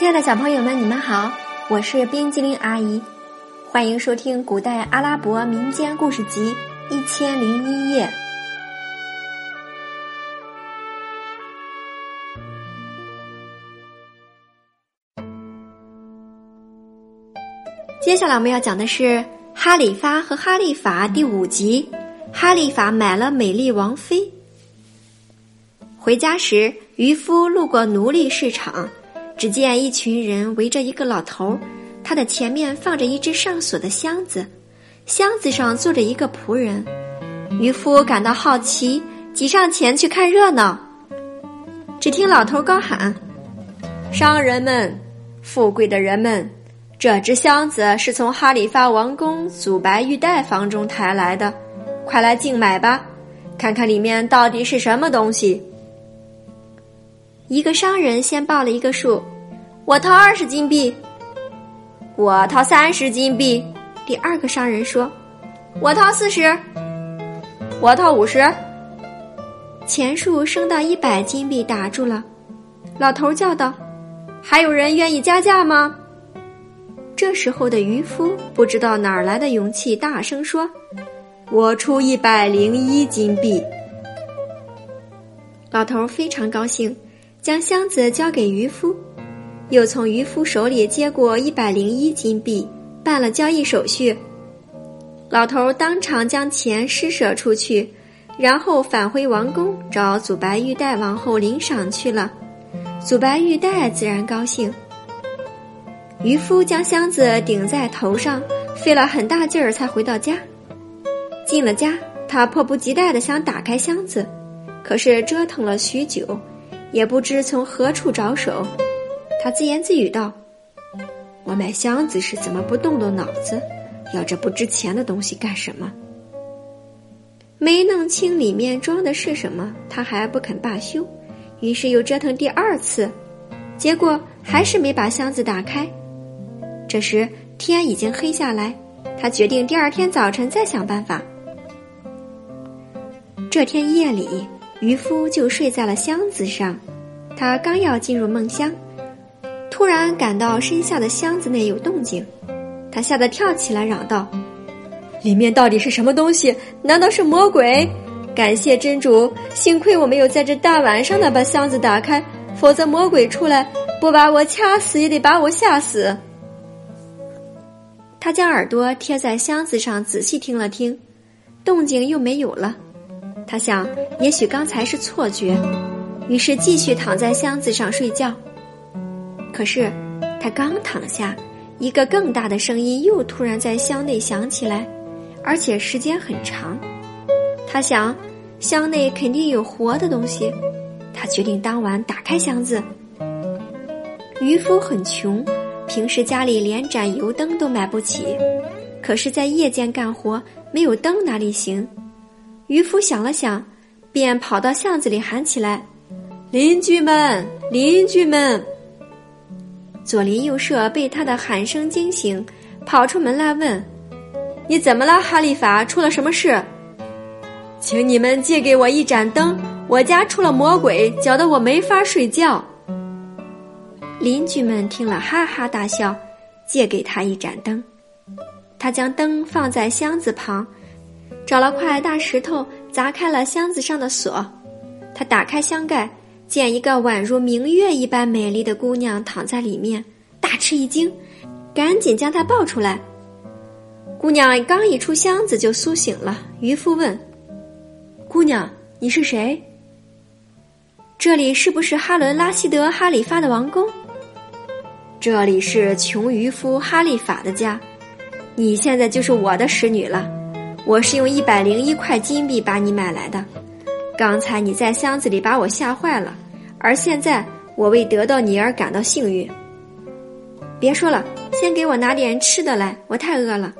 亲爱的小朋友们，你们好，我是冰激凌阿姨，欢迎收听古代阿拉伯民间故事集《一千零一夜》。接下来我们要讲的是《哈里发和哈利法》第五集，《哈利法买了美丽王妃》。回家时，渔夫路过奴隶市场，只见一群人围着一个老头，他的前面放着一只上锁的箱子，箱子上坐着一个仆人。渔夫感到好奇，挤上前去看热闹。只听老头高喊：“商人们，富贵的人们！”这只箱子是从哈里发王宫祖白玉带房中抬来的，快来竞买吧，看看里面到底是什么东西。一个商人先报了一个数，我掏二十金币。我掏三十金币。第二个商人说，我掏四十。我掏五十。钱数升到一百金币，打住了。老头叫道：“还有人愿意加价吗？”这时候的渔夫不知道哪儿来的勇气，大声说：“我出一百零一金币。”老头非常高兴，将箱子交给渔夫，又从渔夫手里接过一百零一金币，办了交易手续。老头当场将钱施舍出去，然后返回王宫找祖白玉带王后领赏去了。祖白玉带自然高兴。渔夫将箱子顶在头上，费了很大劲儿才回到家。进了家，他迫不及待地想打开箱子，可是折腾了许久，也不知从何处着手。他自言自语道：“我买箱子时怎么不动动脑子，要这不值钱的东西干什么？”没弄清里面装的是什么，他还不肯罢休，于是又折腾第二次，结果还是没把箱子打开。这时天已经黑下来，他决定第二天早晨再想办法。这天夜里，渔夫就睡在了箱子上。他刚要进入梦乡，突然感到身下的箱子内有动静，他吓得跳起来，嚷道：“里面到底是什么东西？难道是魔鬼？感谢真主，幸亏我没有在这大晚上的把箱子打开，否则魔鬼出来不把我掐死，也得把我吓死。”他将耳朵贴在箱子上，仔细听了听，动静又没有了。他想，也许刚才是错觉，于是继续躺在箱子上睡觉。可是，他刚躺下，一个更大的声音又突然在箱内响起来，而且时间很长。他想，箱内肯定有活的东西。他决定当晚打开箱子。渔夫很穷。平时家里连盏油灯都买不起，可是，在夜间干活没有灯哪里行？渔夫想了想，便跑到巷子里喊起来：“邻居们，邻居们！”左邻右舍被他的喊声惊醒，跑出门来问：“你怎么了，哈利法？出了什么事？请你们借给我一盏灯，我家出了魔鬼，搅得我没法睡觉。”邻居们听了，哈哈大笑，借给他一盏灯。他将灯放在箱子旁，找了块大石头砸开了箱子上的锁。他打开箱盖，见一个宛如明月一般美丽的姑娘躺在里面，大吃一惊，赶紧将她抱出来。姑娘刚一出箱子就苏醒了。渔夫问：“姑娘，你是谁？这里是不是哈伦拉希德哈里发的王宫？”这里是穷渔夫哈利法的家，你现在就是我的使女了。我是用一百零一块金币把你买来的。刚才你在箱子里把我吓坏了，而现在我为得到你而感到幸运。别说了，先给我拿点吃的来，我太饿了。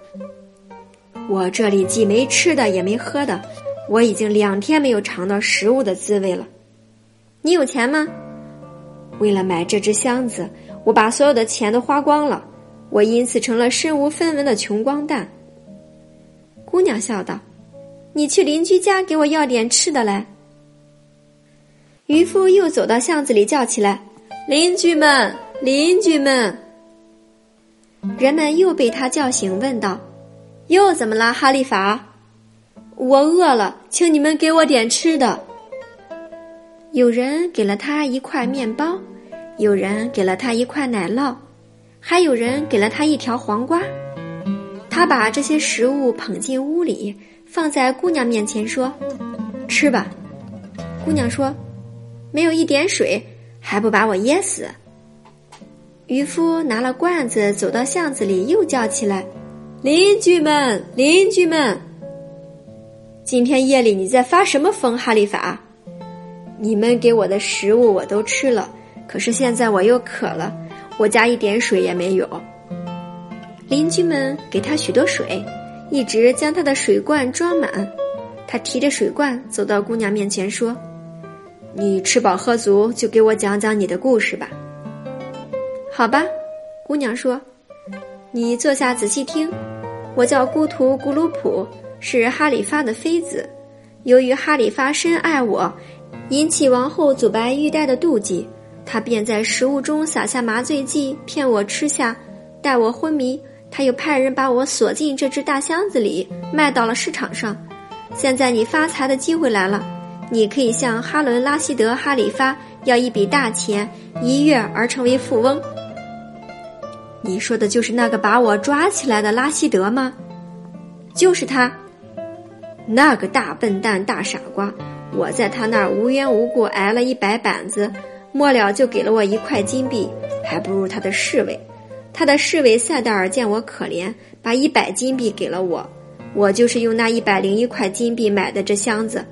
我这里既没吃的也没喝的，我已经两天没有尝到食物的滋味了。你有钱吗？为了买这只箱子。我把所有的钱都花光了，我因此成了身无分文的穷光蛋。姑娘笑道：“你去邻居家给我要点吃的来。”渔夫又走到巷子里叫起来：“邻居们，邻居们！”人们又被他叫醒，问道：“又怎么了，哈利法？”“我饿了，请你们给我点吃的。”有人给了他一块面包，有人给了他一块奶酪，还有人给了他一条黄瓜。他把这些食物捧进屋里，放在姑娘面前，说：“吃吧。”姑娘说：“没有一点水，还不把我噎死？”渔夫拿了罐子，走到巷子里，又叫起来：“邻居们，邻居们！今天夜里你在发什么疯，哈利法？你们给我的食物我都吃了，可是现在我又渴了，我家一点水也没有。”邻居们给他许多水，一直将他的水罐装满。他提着水罐走到姑娘面前，说：“你吃饱喝足，就给我讲讲你的故事吧。”好吧，姑娘说：“你坐下仔细听。我叫孤图古鲁普，是哈里发的妃子。由于哈里发深爱我，引起王后祖白玉带的妒忌，他便在食物中撒下麻醉剂，骗我吃下，待我昏迷。他又派人把我锁进这只大箱子里，卖到了市场上。现在你发财的机会来了，你可以向哈伦拉希德哈里发要一笔大钱，一跃而成为富翁。”你说的就是那个把我抓起来的拉希德吗？就是他，那个大笨蛋、大傻瓜！我在他那儿无缘无故挨了一百板子，末了就给了我一块金币，还不如他的侍卫。他的侍卫塞德尔见我可怜，把一百金币给了我。我就是用那一百零一块金币买的这箱子。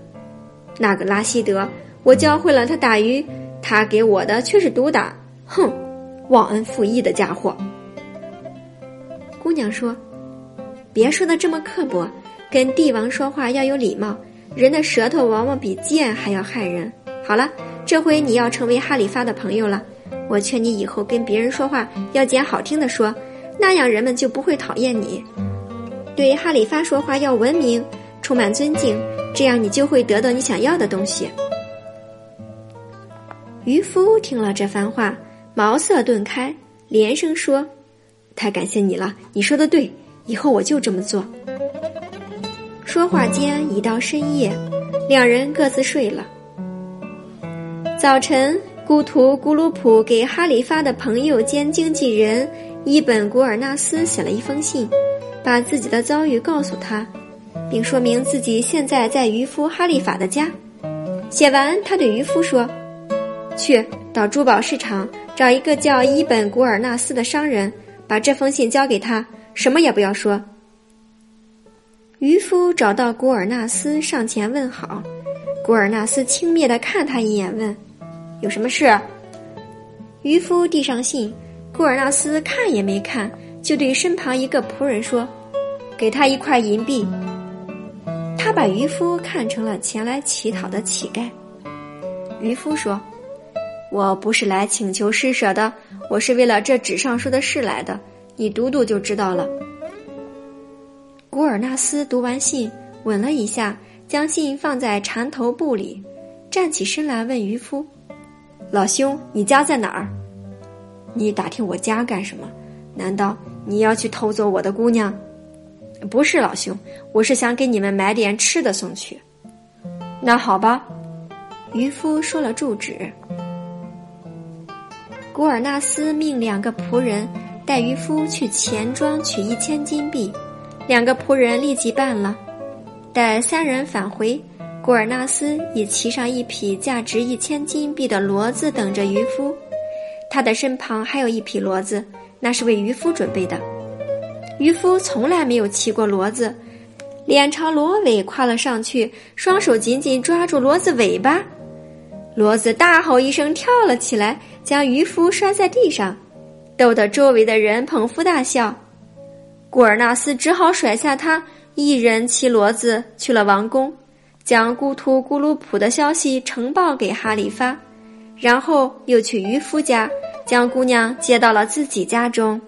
那个拉希德，我教会了他打鱼，他给我的却是毒打。哼，忘恩负义的家伙！姑娘说：“别说的这么刻薄，跟帝王说话要有礼貌。人的舌头往往比剑还要害人。好了，这回你要成为哈里发的朋友了。我劝你以后跟别人说话要捡好听的说，那样人们就不会讨厌你。对哈里发说话要文明，充满尊敬，这样你就会得到你想要的东西。”渔夫听了这番话，茅塞顿开，连声说。太感谢你了，你说的对，以后我就这么做。说话间已到深夜，两人各自睡了。早晨，故图古鲁普给哈里发的朋友兼经纪人伊本古尔纳斯写了一封信，把自己的遭遇告诉他，并说明自己现在在渔夫哈利法的家。写完，他对渔夫说：“去到珠宝市场找一个叫伊本古尔纳斯的商人。”把这封信交给他，什么也不要说。渔夫找到古尔纳斯，上前问好。古尔纳斯轻蔑的看他一眼，问：“有什么事？”渔夫递上信，古尔纳斯看也没看，就对身旁一个仆人说：“给他一块银币。”他把渔夫看成了前来乞讨的乞丐。渔夫说。我不是来请求施舍的，我是为了这纸上说的事来的。你读读就知道了。古尔纳斯读完信，吻了一下，将信放在缠头布里，站起身来问渔夫：“老兄，你家在哪儿？你打听我家干什么？难道你要去偷走我的姑娘？不是，老兄，我是想给你们买点吃的送去。那好吧。”渔夫说了住址。古尔纳斯命两个仆人带渔夫去钱庄取一千金币，两个仆人立即办了。待三人返回，古尔纳斯已骑上一匹价值一千金币的骡子等着渔夫，他的身旁还有一匹骡子，那是为渔夫准备的。渔夫从来没有骑过骡子，脸朝骡尾跨了上去，双手紧紧抓住骡子尾巴。骡子大吼一声，跳了起来，将渔夫摔在地上，逗得周围的人捧腹大笑。古尔纳斯只好甩下他，一人骑骡子去了王宫，将孤图咕噜普的消息呈报给哈里发，然后又去渔夫家，将姑娘接到了自己家中。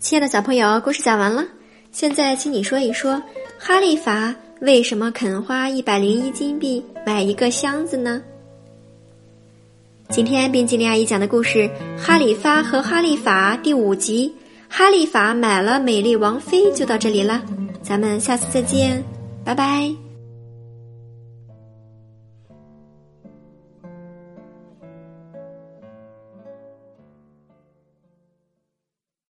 亲爱的小朋友，故事讲完了，现在请你说一说哈利法。为什么肯花一百零一金币买一个箱子呢？今天冰激凌阿姨讲的故事《哈里发和哈利法》第五集，哈利法买了美丽王妃就到这里了，咱们下次再见，拜拜。